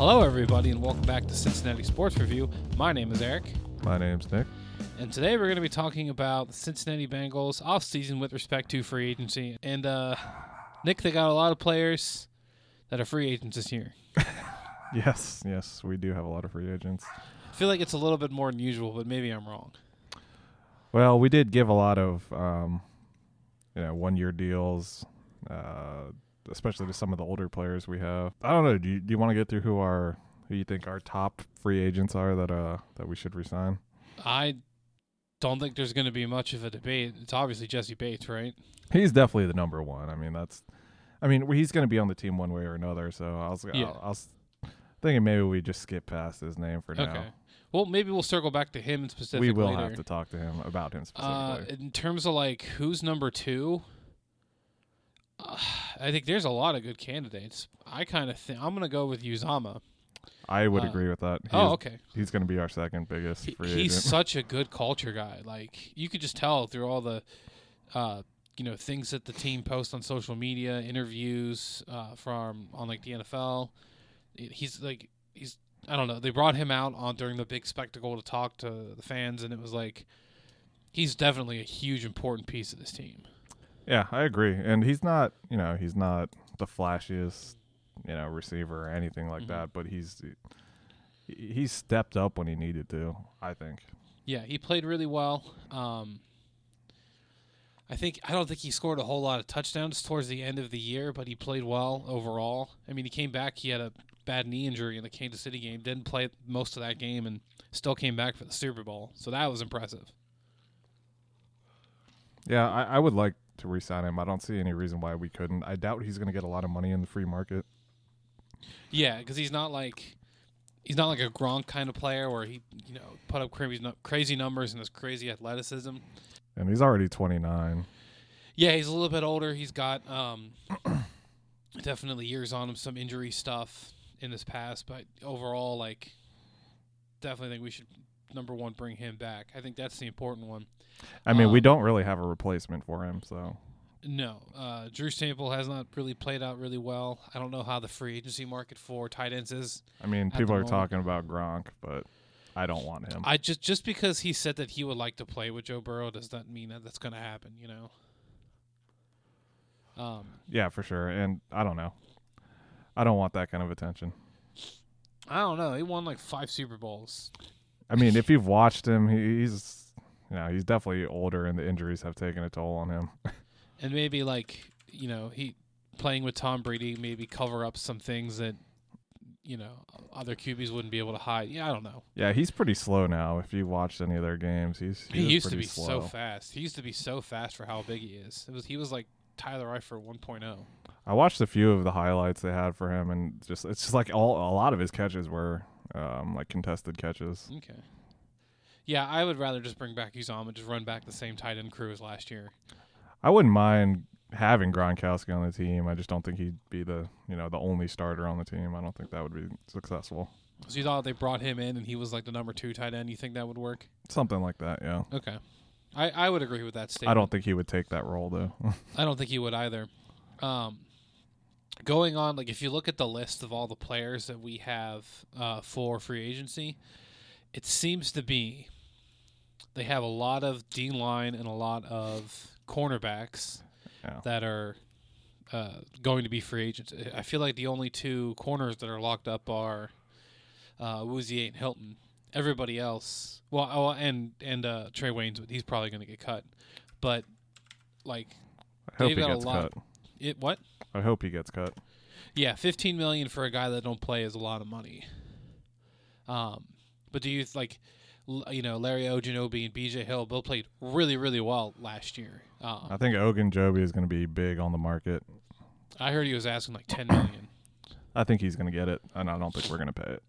Hello, everybody, and welcome back to Cincinnati Sports Review. My name is Eric, My name's Nick. and today we're going to be talking about the Cincinnati Bengals offseason with respect to free agency. And uh, Nick, they got a lot of players that are free agents this year. Yes, yes, we do have a lot of free agents. I feel like it's a little bit more than usual, but maybe I'm wrong. Well, we did give a lot of, um, you know, one-year deals, uh, especially to some of the older players we have. I don't know. Do you, do you want to get through who our who you think our top free agents are that uh that we should resign? I don't think there's going to be much of a debate. It's obviously Jessie Bates, right? He's definitely the number one. I mean, that's, I mean, he's going to be on the team one way or another. So I was, Yeah. I, I was thinking maybe we just skip past his name for now. Okay. Well, maybe we'll circle back to him in specific. We will later. have to talk to him about him Uh, specifically. in terms of like who's number two, uh, I think there's a lot of good candidates. I kind of think I'm gonna go with Uzomah. I would uh, agree with that. He oh, is- okay. He's going to be our second biggest He, he's agent. such a good culture guy. Like you could just tell through all the, uh, you know, things that the team posts on social media, interviews uh, from on like the NFL. It- He's like he's I don't know. They brought him out on during the big spectacle to talk to the fans, and it was like he's definitely a huge important piece of this team. Yeah, I agree. And he's not, you know, he's not the flashiest, you know, receiver or anything like Mhm. that, but he's he- he's stepped up when he needed to, I think. Yeah, he played really well. Um, I think I don't think he scored a whole lot of touchdowns towards the end of the year, but he played well overall. I mean, he came back. He had a bad knee injury in the Kansas City game. Didn't play most of that game, and still came back for the Super Bowl. So that was impressive. Yeah, I, I would like to re-sign him. I don't see any reason why we couldn't. I doubt he's going to get a lot of money in the free market. Yeah, because he's not like he's not like a Gronk kind of player where he you know put up crazy crazy numbers and has crazy athleticism. And he's already 29. Yeah, he's a little bit older. He's got um, definitely years on him, some injury stuff in his past, but overall, like, definitely think we should number one bring him back. I think that's the important one. I mean, we Um, don't really have a replacement for him, so No, uh, Drew Sample has not really played out really well. I don't know how the free agency market for tight ends is. I mean, people are moment. talking about Gronk, but I don't want him. I just just because he said that he would like to play with Joe Burrow does not mean that that's going to happen. You know. Um, yeah, for sure. And I don't know. I don't want that kind of attention. I don't know. He won like five Super Bowls. I mean, if you've watched him, he, he's you know, he's definitely older, and the injuries have taken a toll on him. and maybe like you know he playing with Tom Brady maybe cover up some things that you know other QBs wouldn't be able to hide. Yeah, I don't know. yeah, he's pretty slow now. If you watched any of their games, he's He, was used to be slow. so fast. He used to be so fast for how big he is. It was he was like Tyler Eifert 1.0. I watched a few of the highlights they had for him, and just it's just like all a lot of his catches were um, like contested catches. Okay. Yeah, I would rather just bring back Uzomah and just run back the same tight end crew as last year. I wouldn't mind having Gronkowski on the team. I just don't think he'd be the you know the only starter on the team. I don't think that would be successful. So you thought they brought him in and he was like the number two tight end. You think that would work? Something like that, yeah. Okay. I, I would agree with that statement. I don't think he would take that role though. I don't think he would either. Um, going on, like if you look at the list of all the players that we have uh, for free agency, it seems to be they have a lot of D line and a lot of cornerbacks Yeah. that are uh, going to be free agents. I feel like the only two corners that are locked up are uh, Awuzie and Hilton. Everybody else, well, oh, and and uh, Trae Waynes, he's probably going to get cut, but like I hope They've he got a gets lot. cut. It what? I hope he gets cut. Yeah, fifteen million for a guy that don't play is a lot of money. Um, but do you like, you know, Larry Ogunjobi and B.J. Hill both played really, really well last year. I Um, think Ogunjobi is going to be big on the market. I heard he was asking like ten million. I think he's going to get it, and I don't think we're going to pay it.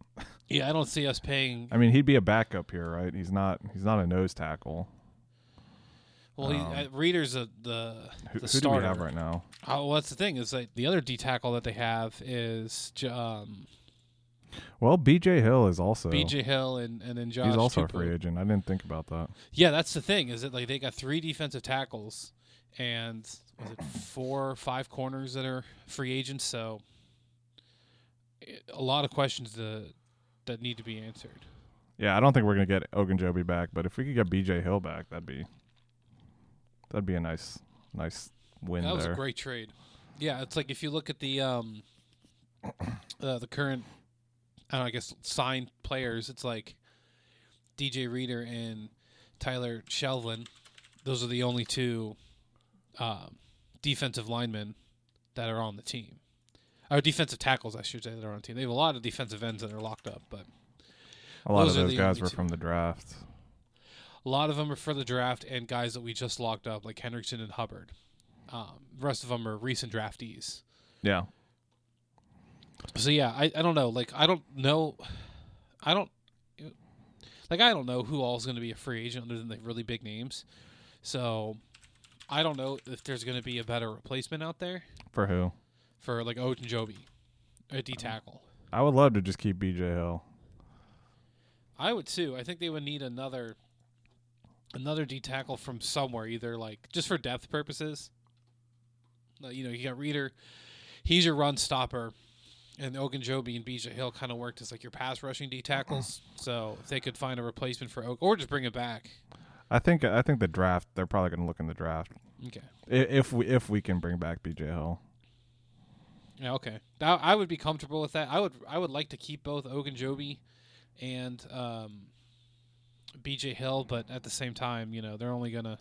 yeah, I don't see us paying. I mean, he'd be a backup here, right? He's not. He's not a nose tackle. Well, he, um, uh, Reader's a, the Who, the who do we have right now? Oh, well, that's the thing is that the other D tackle that they have is um, Well, B.J. Hill is also. B.J. Hill and and then Josh. he's also a free agent. I didn't think about that. Yeah, that's the thing. Is that like they got three defensive tackles and was it four or five corners that are free agents? So a lot of questions that that need to be answered. Yeah, I don't think we're gonna get Ogunjobi back, but if we could get BJ Hill back, that'd be that'd be a nice nice win that was there. a great trade. Yeah, it's like if you look at the um uh, the current I, don't know, I guess signed players, it's like DJ Reader and Tyler Shelvin. Those are the only two um, defensive linemen that are on the team. Or defensive tackles, I should say, that are on the team. They have a lot of defensive ends that are locked up, but a lot those of those guys were two. from the draft. A lot of them are for the draft and guys that we just locked up, like Hendrickson and Hubbard. Um, the rest of them are recent draftees. Yeah. So yeah, I, I don't know. Like I don't know, I don't like I don't know who all is going to be a free agent other than the really big names. So I don't know if there's going to be a better replacement out there For who? for like Ogunjobi, a D tackle. I would love to just keep BJ Hill. I would too. I think they would need another another D tackle from somewhere, either like just for depth purposes. You know, you got Reader, he's your run stopper, and Ogunjobi and BJ Hill kind of worked as like your pass rushing D tackles. So if they could find a replacement for Oak, or just bring it back. I think I think the draft they're probably going to look in the draft Okay. If we if we can bring back BJ Hill. Yeah. Okay. That, I would be comfortable with that. I would. I would like to keep both Ogunjobi and um, BJ Hill, but at the same time, you know, they're only gonna.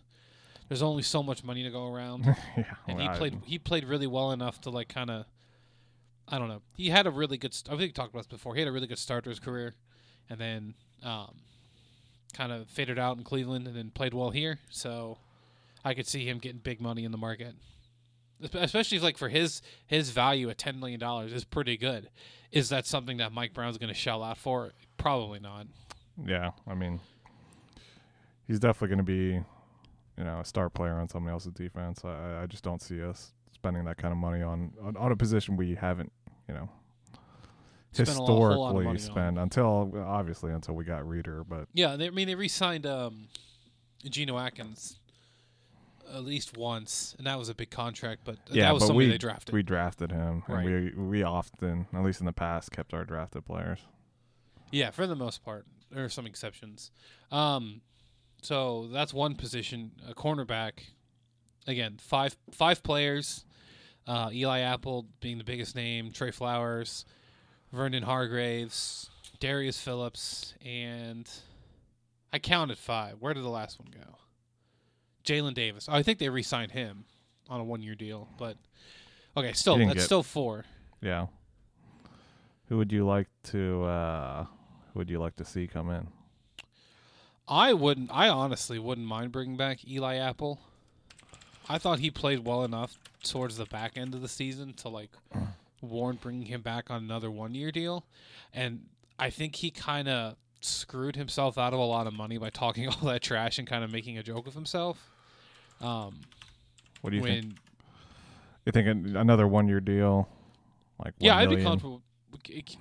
There's only so much money to go around. yeah, and well, he I- played he played really well enough to like kind of I don't know. He had a really good. St- I think we talked about this before. He had a really good start to his career, and then um, kind of faded out in Cleveland, and then played well here. So I could see him getting big money in the market, especially if, like for his his value at ten million dollars is pretty good. Is that something that Mike Brown's going to shell out for? Probably not. Yeah, I mean, he's definitely going to be, you know, a star player on somebody else's defense. I, I just don't see us spending that kind of money on on, on a position we haven't, you know, Spent a lot- whole historically on. spent until obviously until we got Reader. But Yeah, they, I mean they re-signed um, Geno Atkins at least once, and that was a big contract. But yeah, that was but somebody we they drafted. we drafted him, Right. and we we often, at least in the past, kept our drafted players. yeah, for the most part, there are some exceptions. Um, so that's one position, a cornerback. Again, five five players. Uh, Eli Apple being the biggest name, Tre Flowers, Vernon Hargreaves, Darius Phillips, and I counted five. Where did the last one go? Jalen Davis. Oh, I think they re-signed him on a one-year deal, but okay, still that's get- still four. Yeah. Who would you like to? uh Who would you like to see come in? I wouldn't. I honestly wouldn't mind bringing back Eli Apple. I thought he played well enough towards the back end of the season to like warrant bringing him back on another one-year deal, and I think he kind of screwed himself out of a lot of money by talking all that trash and kind of making a joke of himself. Um, What do you when think? You think another one year deal? Like yeah, one I'd be comfortable.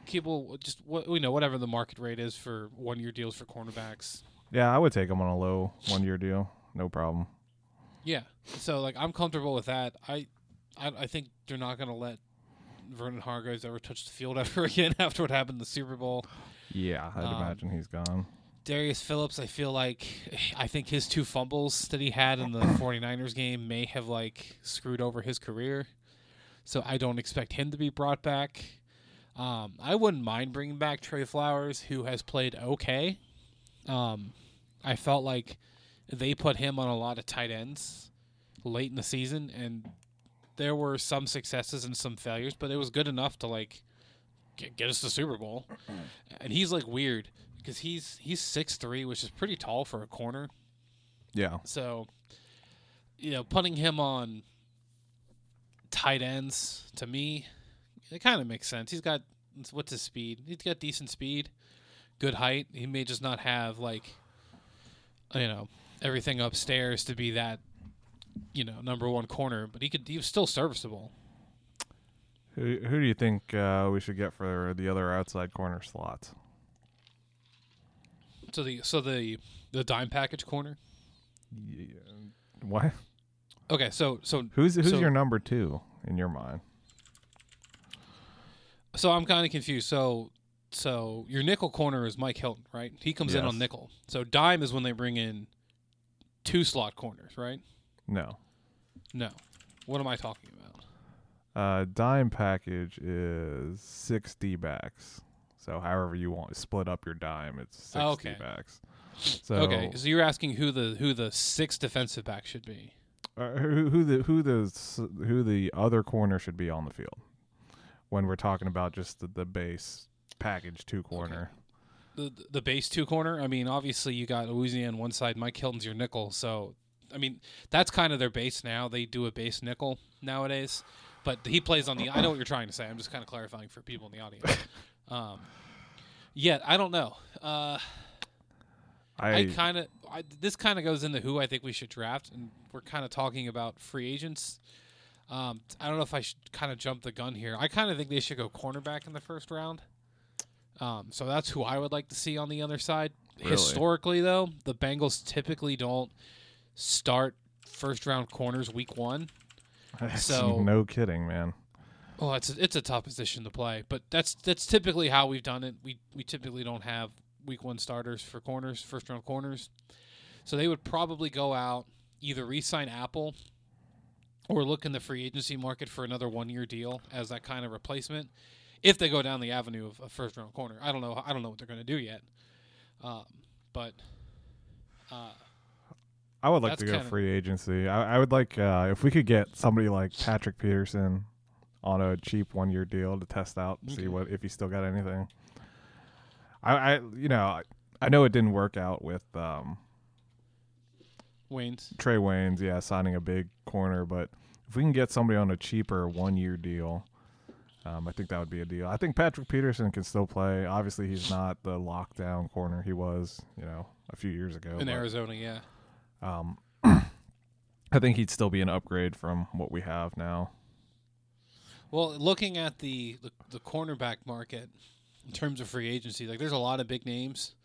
People just you know whatever the market rate is for one-year deals for cornerbacks. Yeah, I would take him on a low one year deal. No problem. Yeah. So like I'm comfortable with that. I I, I think they're not gonna let Vernon Hargreaves ever touch the field ever again after what happened in the Super Bowl. Yeah, I'd Um, imagine he's gone. Darius Phillips, I feel like I think his two fumbles that he had in the 49ers game may have like screwed over his career. So I don't expect him to be brought back. Um, I wouldn't mind bringing back Tre Flowers, who has played okay. Um, I felt like they put him on a lot of tight ends late in the season, and there were some successes and some failures, but it was good enough to like get, get us to Super Bowl. And he's like weird because he's he's six three, which is pretty tall for a corner. Yeah, So, you know, putting him on tight ends to me, it kind of makes sense. He's got what's his speed? He's got decent speed, good height. He may just not have like, you know, everything upstairs to be that, you know, number one corner. But he could. He was still serviceable. who who do you think uh, we should get for the other outside corner slots? So the so the the dime package corner. Yeah. What? Okay, so so Who's who's So- your number two in your mind? So I'm kind of confused. So so your nickel corner is Mike Hilton, right? He comes in on nickel. So dime is when they bring in two slot corners, right? No. No. What am I talking about? Uh, dime package is six D backs. So however you want split up your dime, it's six Oh, okay. D backs. So okay, so you're asking who the who the six defensive back should be. uh, who, who the who the who the other corner should be on the field when we're talking about just the, the base package two corner. The the base two corner. I mean, obviously you got Louisiana on one side, Mike Hilton's your nickel. So I mean, that's kind of their base now. They do a base nickel nowadays, but he plays on the. I know what you're trying to say. I'm just kind of clarifying for people in the audience. Um, yeah, I don't know. Uh, I, I, kind of this kind of goes into who I think we should draft, and we're kind of talking about free agents. Um, I don't know if I should kind of jump the gun here. I kind of think they should go cornerback in the first round. Um, so that's who I would like to see on the other side. Really? Historically, though, the Bengals typically don't start first round corners week one. so- no kidding, man. Well, it's a, it's a tough position to play, but that's that's typically how we've done it. We we typically don't have week one starters for corners, first round corners. So they would probably go out either re-sign Apple or look in the free agency market for another one year deal as that kind of replacement. If they go down the avenue of a first round corner, I don't know. I don't know what they're going to do yet. Um, but uh, I would like to go free agency. I, I would like uh, if we could get somebody like Patrick Peterson on a cheap one year deal to test out, Okay. see what if he still got anything. I, I you know I, I know it didn't work out with um, Waynes Trae Waynes, yeah, signing a big corner, but if we can get somebody on a cheaper one year deal, um, I think that would be a deal. I think Patrick Peterson can still play. Obviously, he's not the lockdown corner he was, you know, a few years ago. in but, Arizona, yeah. Um, I think he'd still be an upgrade from what we have now. Well, looking at the, the the cornerback market in terms of free agency, like there's a lot of big names.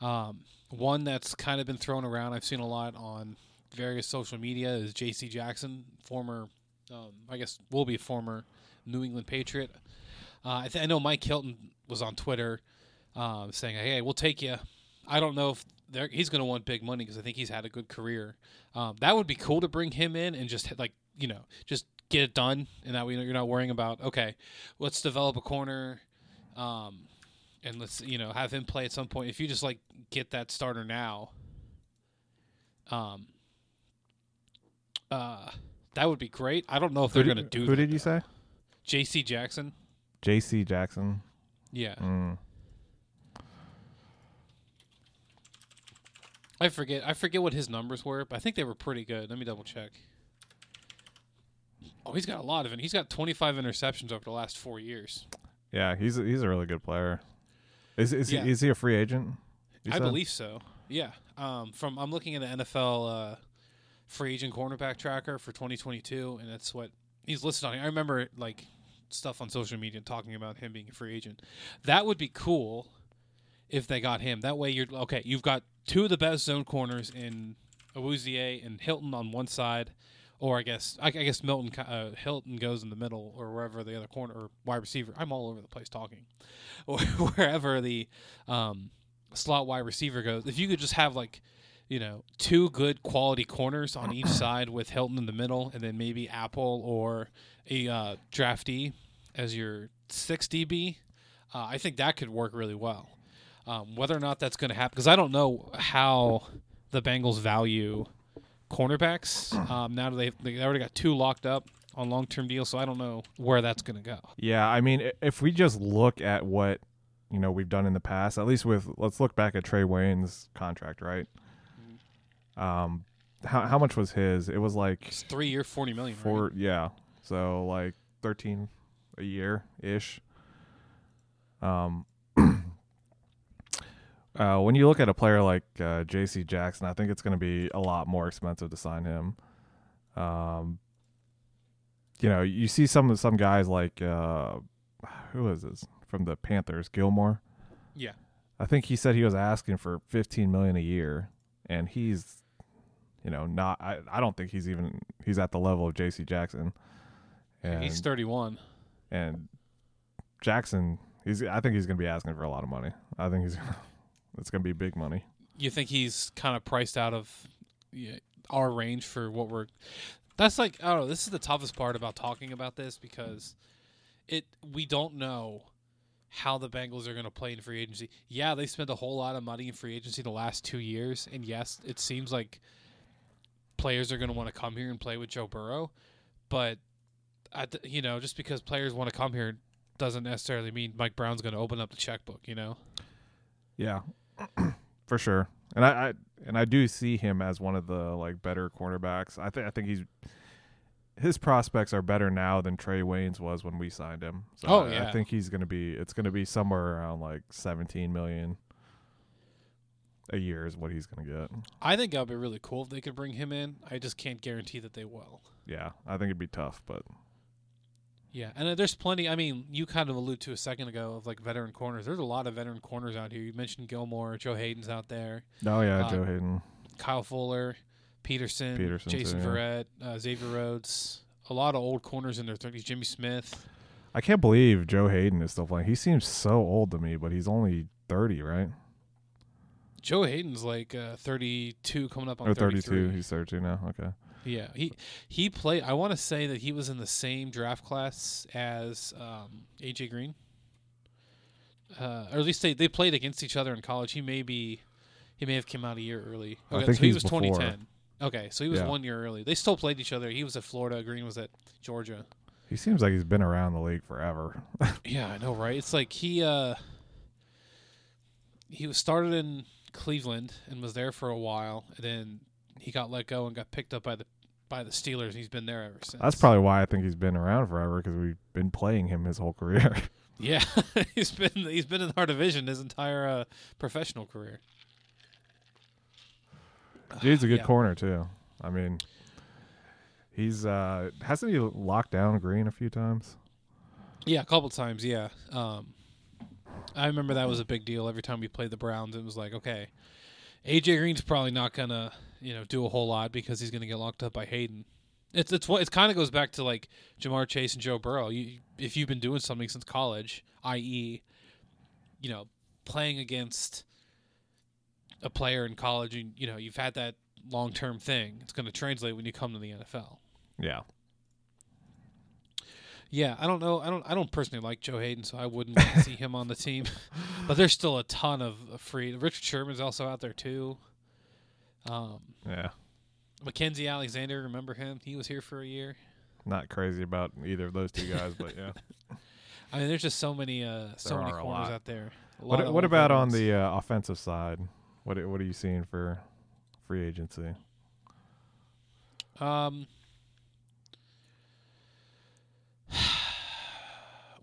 Um, one that's kind of been thrown around, I've seen a lot on various social media, is J.C. Jackson, former, um, I guess, will be former New England Patriot. Uh, I, th- I know Mike Hilton was on Twitter um, saying, "Hey, we'll take you." I don't know if he's going to want big money because I think he's had a good career. Um, that would be cool to bring him in and just like you know just get it done, and that way you're not worrying about okay, let's develop a corner, um, and let's you know have him play at some point. If you just like get that starter now, um, uh, that would be great. I don't know if they're going to do. Who that, did you though. say? J.C. Jackson. J.C. Jackson. Yeah, Mm. I forget. I forget what his numbers were, but I think they were pretty good. Let me double check. Oh, he's got a lot of it. He's got 25 interceptions over the last four years. Yeah, he's a, he's a really good player. Is is Yeah. he, is he a free agent? I said? believe so. Yeah. Um, from I'm looking at the NFL uh, free agent cornerback tracker for 2022, and that's what he's listed on. I remember like stuff on social media talking about him being a free agent. That would be cool if they got him. That way, you're okay. You've got two of the best zone corners in Awuzie and Hilton on one side, or I guess I, I guess Milton uh, Hilton goes in the middle, or wherever the other corner or wide receiver. I'm all over the place talking, or wherever the um, slot wide receiver goes. If you could just have like, you know, two good quality corners on each side with Hilton in the middle, and then maybe Apple or a uh, draftee as your six DB, uh, I think that could work really well. Um, whether or not that's going to happen, because I don't know how the Bengals value cornerbacks um, now that they've they already got two locked up on long term deals, so I don't know where that's going to go. Yeah, I mean, if we just look at what you know we've done in the past, at least with let's look back at Trae Wayne's contract, right? Um, how how much was his? It was like It's three year, forty million. right? four, yeah. So like thirteen a year ish. Um, uh, when you look at a player like uh, J.C. Jackson, I think it's going to be a lot more expensive to sign him. Um, you know, you see some some guys like uh, who is this from the Panthers, Gilmore. Yeah. I think he said he was asking for 15 million a year, and he's, you know, not. I, I don't think he's even he's at the level of J.C. Jackson. And he's thirty one. and Jackson, he's I think he's going to be asking for a lot of money. I think he's it's going to be big money. You think he's kind of priced out of yeah, our range for what we're? That's like I don't know. This is the toughest part about talking about this because it we don't know how the Bengals are going to play in free agency. Yeah, they spent a whole lot of money in free agency the last two years, and yes, it seems like players are going to want to come here and play with Joe Burrow, but the, you know, just because players want to come here doesn't necessarily mean Mike Brown's going to open up the checkbook. You know. Yeah, for sure. And I, I and I do see him as one of the like better cornerbacks. I think I think he's his prospects are better now than Trae Waynes was when we signed him. So Oh, I, yeah. I think he's gonna be it's gonna be somewhere around like seventeen million a year is what he's gonna get. I think that'd be really cool if they could bring him in. I just can't guarantee that they will. Yeah, I think it'd be tough, but Yeah, and uh, there's plenty. I mean, you kind of alluded to a second ago of like veteran corners. There's a lot of veteran corners out here. You mentioned Gilmore, Joe Haden's out there, oh yeah, Uh, Joe Haden. Kyle Fuller, Peterson, Peterson, Jason too. Verrett, uh, Xavier Rhodes. A lot of old corners in their 30s. Jimmy Smith. I can't believe Joe Haden is still playing. He seems so old to me, but he's only thirty, right? Joe Haden's like uh, 32, coming up on or thirty-two. He's thirty-two now. Okay. Yeah, he he played. I want to say that he was in the same draft class as um, AJ Green, uh, or at least they, they played against each other in college. He may be, he may have come out a year early. I Okay, think so he was before. 2010. Okay, so he was Yeah. one year early. They still played each other. He was at Florida. Green was at Georgia. He seems like he's been around the league forever. Yeah, I know, right? It's like he uh he was started in Cleveland and was there for a while, and then he got let go and got picked up by the by the Steelers. And he's been there ever since. That's probably why I think he's been around forever because we've been playing him his whole career. Yeah, he's been he's been in our division his entire uh, professional career. Dude's a good Yeah. corner too. I mean, he's uh hasn't he locked down Green a few times? Yeah, a couple times. Yeah, um, I remember that was a big deal. Every time we played the Browns, it was like, okay, AJ Green's probably not gonna you know do a whole lot because he's gonna get locked up by Haden. It's it's what it kind of goes back to like Ja'Marr Chase and Joe Burrow. You, if you've been doing something since college, i.e., you know, playing against a player in college, and you know you've had that long term thing. It's going to translate when you come to the NFL. Yeah. Yeah, I don't know. I don't. I don't personally like Joe Haden, so I wouldn't want to see him on the team. But there's still a ton of free. Richard Sherman's also out there too. Um, Yeah. Mackensie Alexander, remember him? He was here for a year. Not crazy about either of those two guys, but yeah. I mean, there's just so many, uh, so many corners out there. What what about on the uh, offensive side? What what are you seeing for free agency? Um.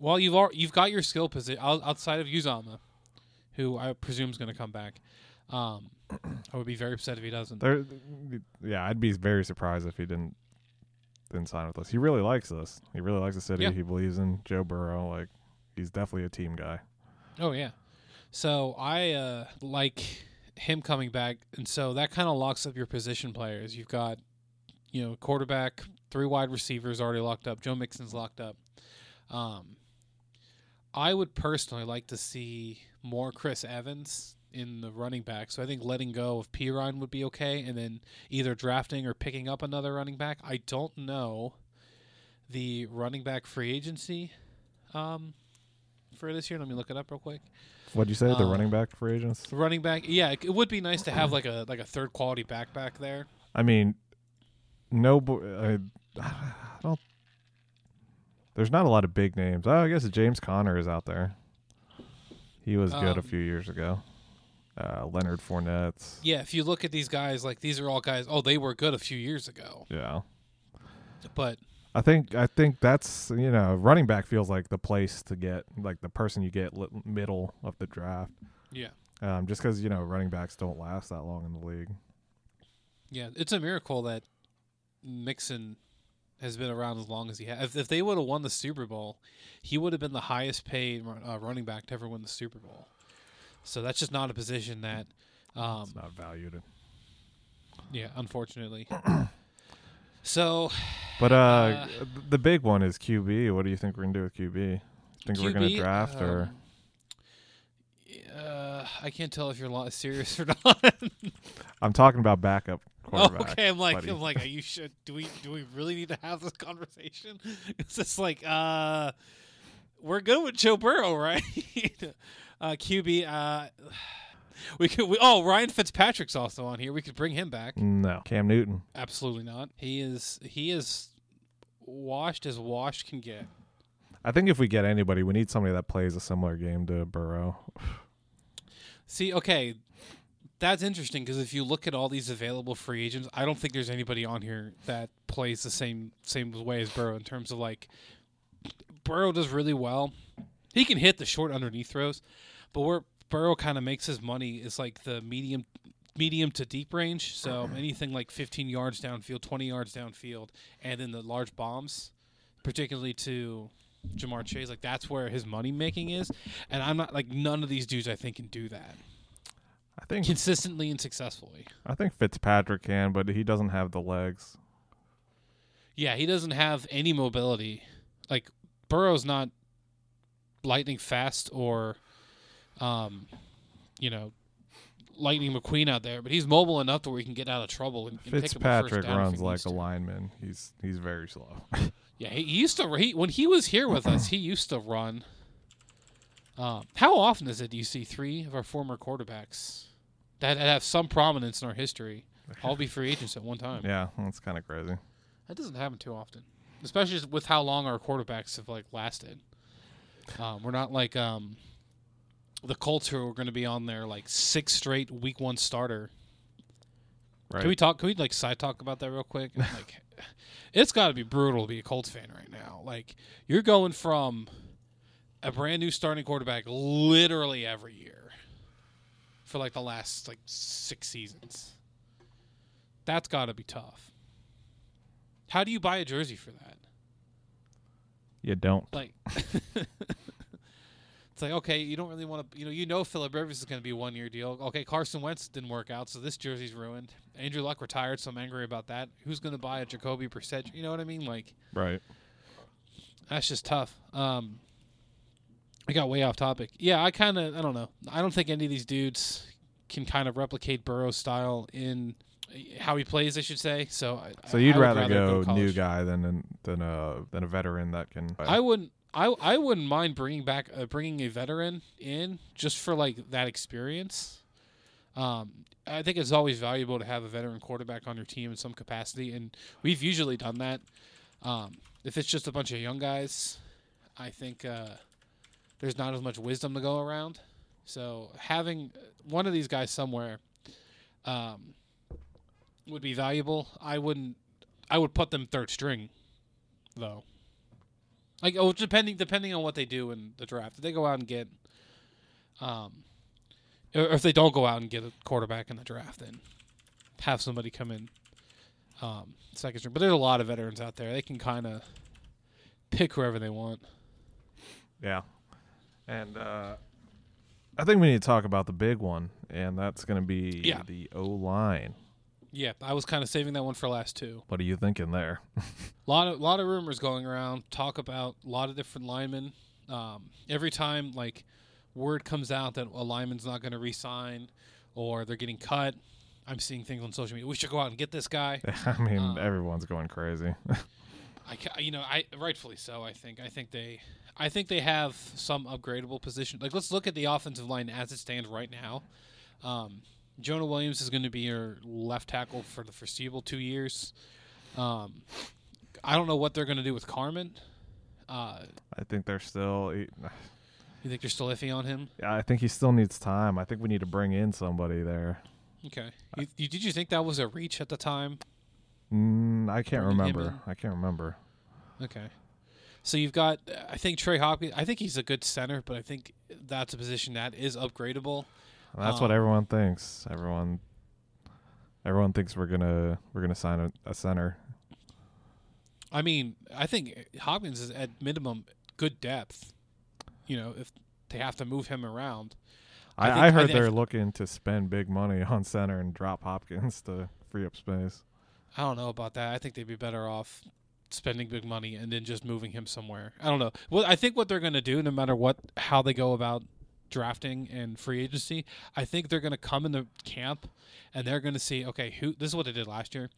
Well, you've you've got your skill position outside of Uzomah, who I presume is going to come back. Um, I would be very upset if he doesn't. There, yeah, I'd be very surprised if he didn't didn't sign with us. He really likes us. He really likes the city. Yeah. He believes in Joe Burrow. Like he's definitely a team guy. Oh yeah. So I uh, like him coming back, and so that kind of locks up your position players. You've got, you know, quarterback, three wide receivers already locked up. Joe Mixon's locked up. Um, I would personally like to see more Chris Evans in the running back. So I think letting go of Perine would be okay, and then either drafting or picking up another running back. I don't know the running back free agency um, for this year. Let me look it up real quick. What'd you say? the Uh, running back free agents? Running back, yeah, it, it would be nice to have like a like a third quality back back there. I mean, no, bo- I, I don't. There's not a lot of big names. Oh, I guess James Conner is out there. He was good a Um, few years ago. Uh, Leonard Fournette. Yeah, if you look at these guys, like these are all guys. Oh, they were good a few years ago, Yeah. but I think I think that's you know running back feels like the place to get like the person you get middle of the draft. yeah, Um, just because you know running backs don't last that long in the league. yeah, it's a miracle that Mixon has been around as long as he has. If, if they would have won the Super Bowl, he would have been the highest paid uh, running back to ever win the Super Bowl. So that's just not a position that, um, It's not valued. yeah, unfortunately. so But uh, Uh, the big one is QB. What do you think we're gonna do with QB? think we're gonna QB, draft or um, Uh, I can't tell if you're serious or not. I'm talking about backup oh, okay. I'm like, buddy. I'm like, are you should? Do we do we really need to have this conversation? It's just like, uh, we're good with Joe Burrow, right? uh, QB. Uh, we could. We, oh, Ryan Fitzpatrick's also on here. We could bring him back. No, Cam Newton. Absolutely not. He is. He is washed as washed can get. I think if we get anybody, we need somebody that plays a similar game to Burrow. See, okay, that's interesting because if you look at all these available free agents, I don't think there's anybody on here that plays the same same way as Burrow in terms of like Burrow does really well. He can hit the short underneath throws, but where Burrow kind of makes his money is like the medium medium to deep range. So anything like 15 yards downfield, 20 yards downfield, and then the large bombs, particularly to Ja'Marr Chase, like that's where his money making is. And I'm not like none of these dudes I think can do that think consistently and successfully. I think Fitzpatrick can, but he doesn't have the legs. Yeah, he doesn't have any mobility. Like Burrow's not lightning fast or, um, you know, Lightning McQueen out there, but he's mobile enough to where he can get out of trouble and, and pick up a first Fitzpatrick runs like a lineman. He's he's very slow. Yeah, he, he used to. He, when he was here with us, he used to run. Um, how often is it Do you see three of our former quarterbacks that have some prominence in our history all be free agents at one time? yeah, that's kind of crazy. That doesn't happen too often, especially with how long our quarterbacks have like lasted. Um, we're not like um, the Colts who are going to be on their like six straight Week One starter. Right. Can we talk? Can we like side talk about that real quick? like, it's got to be brutal to be a Colts fan right now. Like, you're going from a brand new starting quarterback literally every year for like the last like six seasons. That's got to be tough. How do you buy a jersey for that? you don't. Like, it's like okay, you don't really want to, you know, you know Philip Rivers is going to be a one year deal. Okay, Carson Wentz didn't work out, so this jersey's ruined. Andrew Luck retired, so I'm angry about that. Who's going to buy a Jacoby Brissett? You know what I mean? Like, Right. that's just tough. Um, I got way off topic. Yeah, I kind of, I don't know. I don't think any of these dudes can kind of replicate Burrow's style in how he plays. I should say. So, I, So you'd would rather, go, to new guy than than a than a veteran that can. I wouldn't. I I wouldn't mind bringing back uh, bringing a veteran in just for like that experience. Um, I think it's always valuable to have a veteran quarterback on your team in some capacity, and we've usually done that. Um, if it's just a bunch of young guys, I think uh, there's not as much wisdom to go around. So having one of these guys somewhere um, would be valuable. I wouldn't. I would put them third string, though. Like oh, depending depending on what they do in the draft. If they go out and get, um, or if they don't go out and get a quarterback in the draft, then have somebody come in, um, second string. But there's a lot of veterans out there. They can kind of pick whoever they want. Yeah. And uh, I think we need to talk about the big one, and that's going to be Yeah. the O line. Yeah, I was kind of saving that one for last too. What are you thinking there? A lot of lot of rumors going around. Talk about a lot of different linemen. Um, every time like word comes out that a lineman's not going to re-sign or they're getting cut, I'm seeing things on social media. We should go out and get this guy. I mean, Um, everyone's going crazy. I, you know, I rightfully so. I think. I think they, I think they have some upgradable position. Like, let's look at the offensive line as it stands right now. Um, Jonah Williams is going to be your left tackle for the foreseeable two years. Um, I don't know what they're going to do with Carman. Uh, I think they're still. you think they're still iffy on him? Yeah, I think he still needs time. I think we need to bring in somebody there. Okay. You, you, did you think that was a reach at the time? Mm, I can't Bringing remember. I can't remember. Okay. So you've got, I think Trey Hopkins. I think he's a good center, but I think that's a position that is upgradable. That's what Um, everyone thinks. Everyone, everyone thinks we're gonna we're gonna sign a, a center. I mean, I think Hopkins is at minimum good depth. You know, if they have to move him around. I I, think- I, I heard they're looking to spend big money on center and drop Hopkins to free up space. I don't know about that. I think they'd be better off spending big money and then just moving him somewhere. I don't know. Well, I think what they're going to do, no matter what, how they go about drafting and free agency, I think they're going to come in the camp and they're going to see, okay, who this is what they did last year.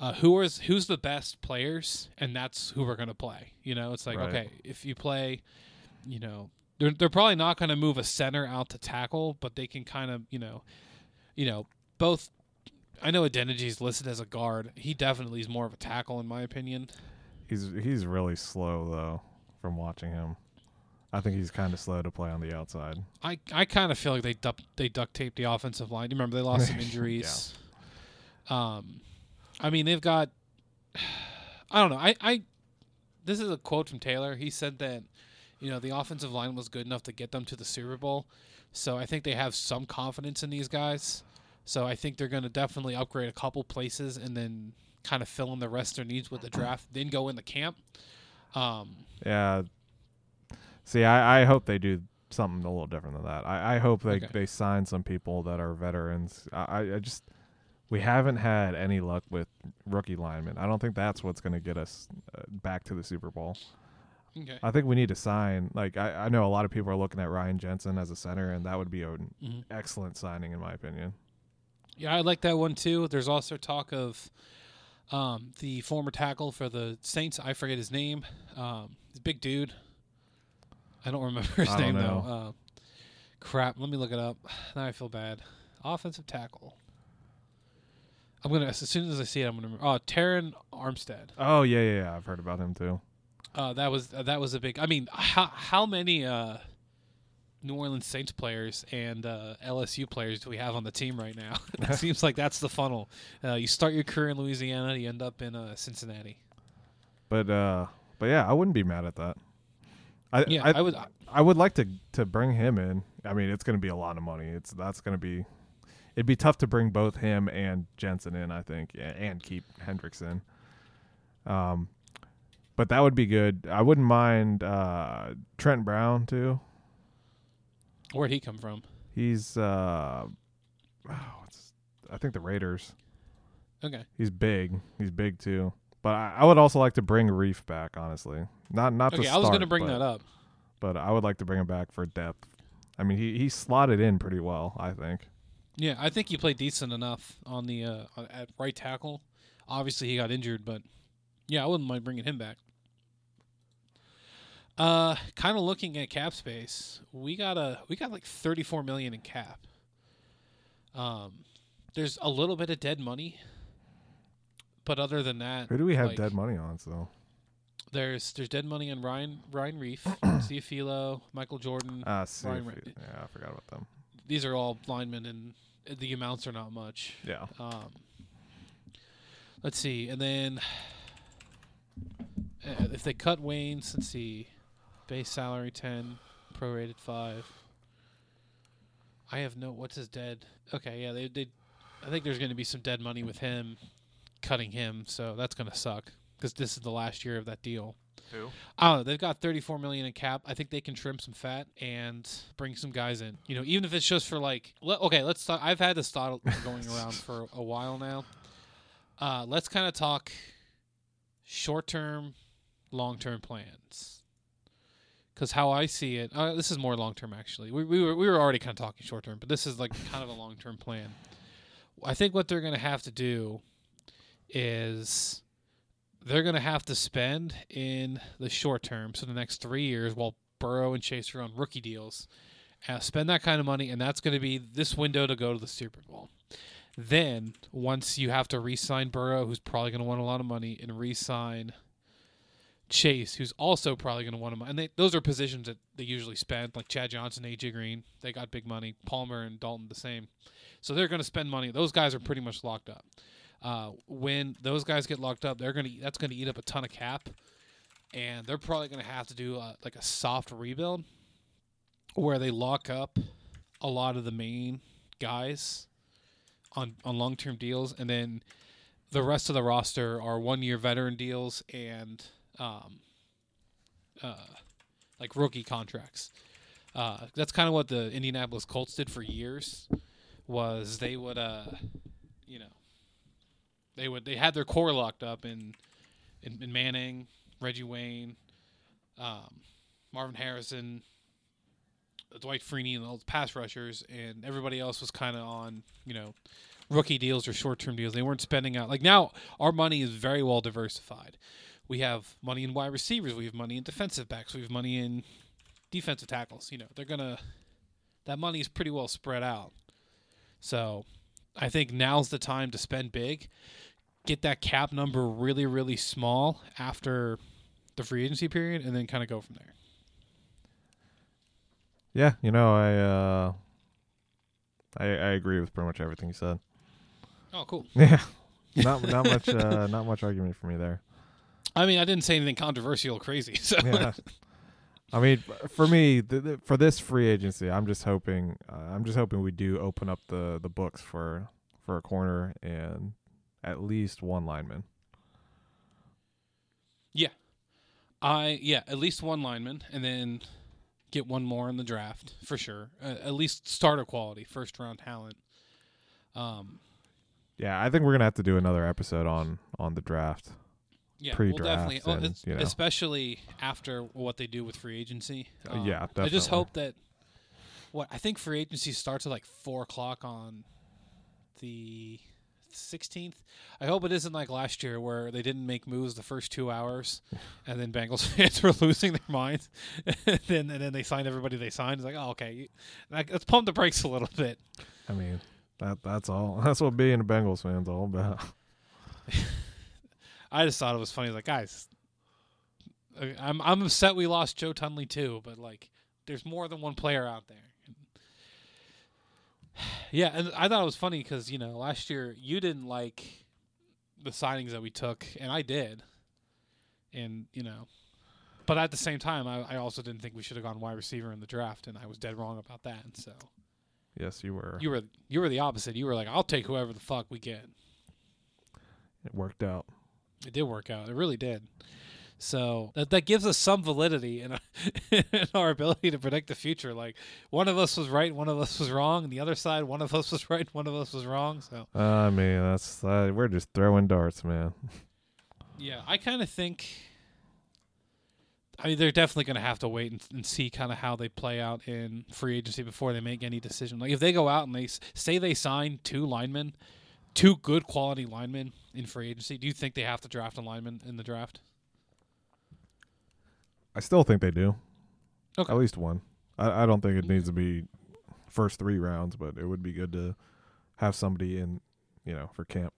Uh, who is who's the best players, and that's who we're going to play. You know, it's like Right. okay, if you play, you know, they're they're probably not going to move a center out to tackle, but they can kind of, you know, you know, both. I know Adeniji is listed as a guard. He definitely is more of a tackle, in my opinion. He's he's really slow though. From watching him, I think he's kind of slow to play on the outside. I, I kind of feel like they duct they duct taped the offensive line. You remember they lost some injuries. yeah. Um, I mean they've got. I don't know. I, I this is a quote from Taylor. He said that you know the offensive line was good enough to get them to the Super Bowl, so I think they have some confidence in these guys. So I think they're going to definitely upgrade a couple places and then kind of fill in the rest of their needs with the draft. Then go in the camp. Um, Yeah. See, I, I hope they do something a little different than that. I, I hope they, Okay. they sign some people that are veterans. I, I- just we haven't had any luck with rookie linemen. I don't think that's what's going to get us uh, back to the Super Bowl. okay. I think we need to sign. Like I, I know a lot of people are looking at Ryan Jensen as a center, and that would be an Mhm. excellent signing in my opinion. Yeah, I like that one too. There's also talk of um, the former tackle for the Saints. I forget his name. Um, he's a big dude. I don't remember his I name though. Uh, crap. Let me look it up. Now I feel bad. Offensive tackle. I'm gonna as soon as I see it, I'm gonna remember. Oh, Terron Armstead. Oh yeah, yeah, yeah. I've heard about him too. Uh, that was uh, that was a big. I mean, how how many uh, New Orleans Saints players and uh, LSU players do we have on the team right now? it seems like that's the funnel. Uh, you start your career in Louisiana, you end up in uh, Cincinnati. But uh, but yeah, I wouldn't be mad at that. I Yeah, I, I, would. I would like to to bring him in. I mean, it's going to be a lot of money. It's that's going to be. It'd be tough to bring both him and Jensen in. I think, and keep Hendricks in. Um, but that would be good. I wouldn't mind uh Trent Brown too. Where'd he come from? He's uh, oh, I think the Raiders. Okay. He's big. He's big too. But I, I would also like to bring Reiff back. Honestly, not not to Okay, I was gonna bring but- that up. but I would like to bring him back for depth. I mean, he he slotted in pretty well, I think. Yeah, I think he played decent enough on the uh, at right tackle. Obviously, he got injured, but yeah, I wouldn't mind bringing him back. Uh, kind of looking at cap space, we got a we got like thirty four million in cap. Um, there's a little bit of dead money, but other than that, Who do we have like, dead money on? So There's there's dead money on Ryan Ryan Reiff, Su'a-Filo, Michael Jordan. ah, see, Ryan we- yeah, I forgot about them. These are all linemen, and the amounts are not much. Yeah, Um, let's see, and then uh, if they cut Wayne, let's see, base salary ten, prorated five. I have no. What's his dead? Okay, yeah, they they. I think there's going to be some dead money with him, cutting him, so that's going to suck because this is the last year of that deal. Who? I don't know. They've got 34 million in cap. I think they can trim some fat and bring some guys in. You know, even if it's just for like, le- okay, let's talk. I've had this thought going around for a while now. Uh, let's kind of talk short-term, long-term plans. Because how I see it, uh, this is more long-term actually. We, we were we were already kind of talking short-term, but this is like kind of a long-term plan. I think what they're going to have to do is they're going to have to spend in the short term, so the next three years, while Burrow and Chase are on rookie deals, uh, spend that kind of money, and that's going to be this window to go to the Super Bowl. Then, once you have to re-sign Burrow, who's probably going to want a lot of money, and re-sign Chase, who's also probably going to want money, and they, those are positions that they usually spend, like Chad Johnson, AJ Green, they got big money. Palmer and Dalton the same, so they're going to spend money. Those guys are pretty much locked up uh, when those guys get locked up, they're gonna that's gonna eat up a ton of cap, and they're probably gonna have to do uh like a soft rebuild, where they lock up a lot of the main guys on on long term deals, and then the rest of the roster are one year veteran deals and um, uh, like rookie contracts. Uh, that's kind of what the Indianapolis Colts did for years. Was they would uh, you know they would they had their core locked up and in, in Manning, Reggie Wayne, um, Marvin Harrison, Dwight Freeney, and all the pass rushers, and everybody else was kind of on you know rookie deals or short term deals. They weren't spending out like now. Our money is very well diversified. We have money in wide receivers. We have money in defensive backs. We have money in defensive tackles. You know, they're gonna that money is pretty well spread out. So, I think now's the time to spend big, get that cap number really, really small after the free agency period, and then kind of go from there. Yeah, you know, I uh I I agree with pretty much everything you said. Oh, cool. Yeah. not not much uh not much argument for me there. I mean, I didn't say anything controversial or crazy. So, Yeah. I mean, for me, th- th- for this free agency, I'm just hoping, uh, I'm just hoping we do open up the the books for for a corner and at least one lineman. Yeah, I yeah, at least one lineman, and then get one more in the draft for sure. Uh, at least starter quality, first round talent. Um, Yeah, I think we're gonna have to do another episode on on the draft. Yeah, Pre-draft we'll definitely, oh, and, it's- you know. especially after what they do with free agency. Uh, yeah, I just hope that what I think free agency starts at like four o'clock on the sixteenth. I hope it isn't like last year where they didn't make moves the first two hours, and then Bengals fans were losing their minds. and then and then they signed everybody they signed. It's like, oh okay, like, let's pump the brakes a little bit. I mean, that that's all. That's what being a Bengals fan's all about. I just thought it was funny. Like, guys, I'm I'm upset we lost Joe Thuney too, but like, there's more than one player out there. Yeah, and I thought it was funny because you know last year you didn't like the signings that we took, and I did, and you know, but at the same time, I, I also didn't think we should have gone wide receiver in the draft, and I was dead wrong about that. So yes, you were. you were you were the opposite. You were like, I'll take whoever the fuck we get. it worked out. It did work out. It really did. So that that gives us some validity in, in our ability to predict the future. Like one of us was right, one of us was wrong, and the other side, one of us was right, one of us was wrong. So I mean, that's uh, we're just throwing darts, man. yeah, I kind of think. I mean, they're definitely going to have to wait and, and see kind of how they play out in free agency before they make any decision. Like if they go out and they say they sign two linemen, two good quality linemen in free agency, do you think they have to draft a lineman in the draft? I still think they do. Okay. At least one. I, I don't think it needs to be first three rounds, but it would be good to have somebody in, you know, for camp.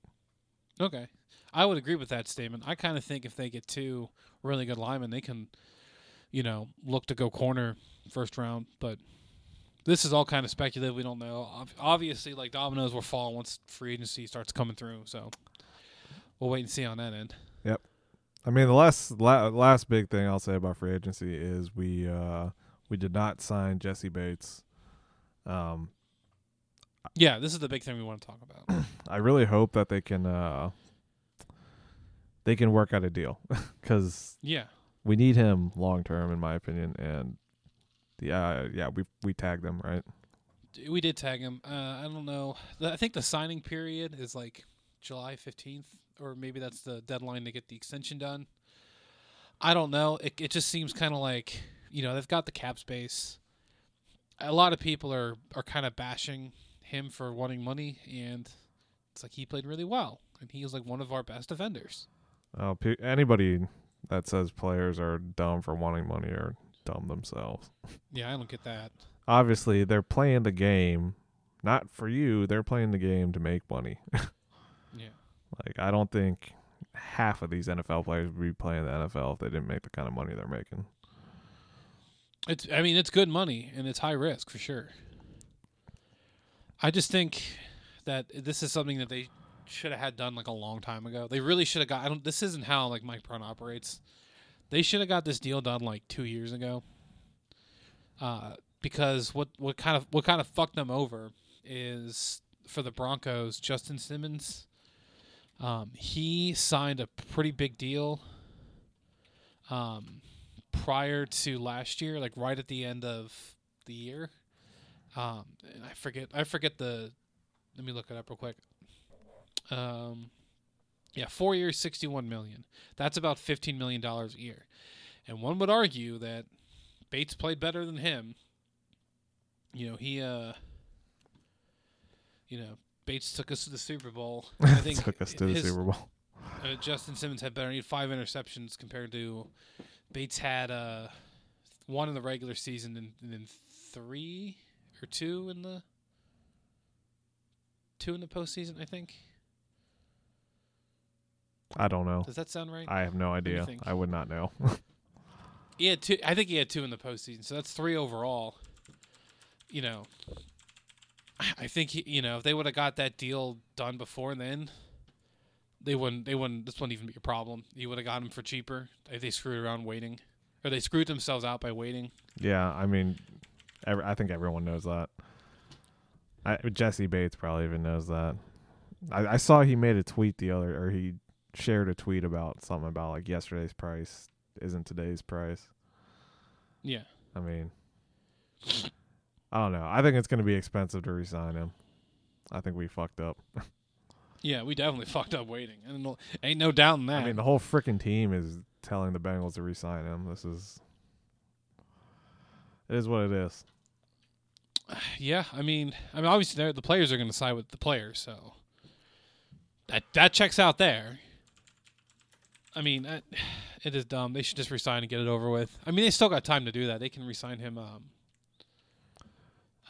Okay. I would agree with that statement. I kind of think if they get two really good linemen, they can, you know, look to go corner first round. But this is all kind of speculative. We don't know. Obviously, like dominoes will fall once free agency starts coming through. So we'll wait and see on that end. Yep. I mean, the last la- last big thing I'll say about free agency is we uh we did not sign Jessie Bates. Um, Yeah, this is the big thing we want to talk about. I really hope that they can uh they can work out a deal because yeah. we need him long term, in my opinion. And yeah, yeah, we we tagged them right. We did tag him. Uh, I don't know. I think the signing period is like July 15th, or maybe that's the deadline to get the extension done. I don't know. It, it just seems kind of like, you know, they've got the cap space. A lot of people are, are kind of bashing him for wanting money, and it's like he played really well. And he was like one of our best defenders. Uh, pe- anybody that says players are dumb for wanting money are dumb themselves. Yeah, I don't get that. Obviously, they're playing the game not for you. They're playing the game to make money. Yeah. Like I don't think half of these NFL players would be playing the NFL if they didn't make the kind of money they're making. It's I mean it's good money and it's high risk for sure. I just think that this is something that they should have had done like a long time ago. They really should have got I don't this isn't how like Mike Brown operates. They should have got this deal done like 2 years ago. Uh because what what kind of what kind of fucked them over is for the Broncos Justin Simmons um, he signed a pretty big deal um, prior to last year, like right at the end of the year. Um, and I forget, I forget the. Let me look it up real quick. Um, Yeah, four years, sixty-one million. That's about fifteen million dollars a year. And one would argue that Bates played better than him. You know, he uh you know, Bates took us to the Super Bowl. I think Took us to the Super Bowl. uh, Justin Simmons had better. He had five interceptions compared to Bates had uh, one in the regular season and, and then three or two in the two in the postseason. I think. I don't know. Does that sound right? I have no idea. I would not know. He had two. I think he had two in the postseason, so that's three overall. You know, I- think he, you know if they would have got that deal done before then, they wouldn't. They wouldn't. This wouldn't even be a problem. You would have got him for cheaper if they screwed around waiting, or they screwed themselves out by waiting. yeah, I mean, every, I think everyone knows that. I, Jessie Bates probably even knows that. I, I saw he made a tweet the other, or he shared a tweet about something about like yesterday's price isn't today's price. Yeah. I mean, I don't know. I think it's going to be expensive to resign him. I think we fucked up. Yeah, we definitely fucked up waiting, and ain't no doubt in that. I mean, the whole freaking team is telling the Bengals to resign him. This is it is what it is. yeah, I mean, I mean, obviously the players are going to side with the players, so that that checks out there. I mean, it is dumb. They should just resign and get it over with. I mean, they still got time to do that. They can resign him um,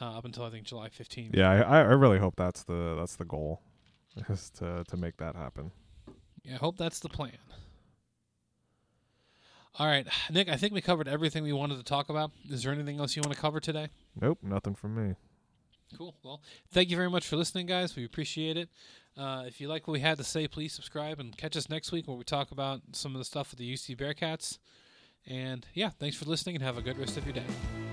uh, up until I think July fifteenth. Yeah, I, I really hope that's the that's the goal, is to to make that happen. Yeah, I hope that's the plan. All right, Nick. I think we covered everything we wanted to talk about. Is there anything else you want to cover today? Nope, nothing from me. Cool. Well, thank you very much for listening, guys. We appreciate it. Uh, if you like what we had to say, please subscribe and catch us next week where we talk about some of the stuff with the UC Bearcats. And yeah, thanks for listening and have a good rest of your day.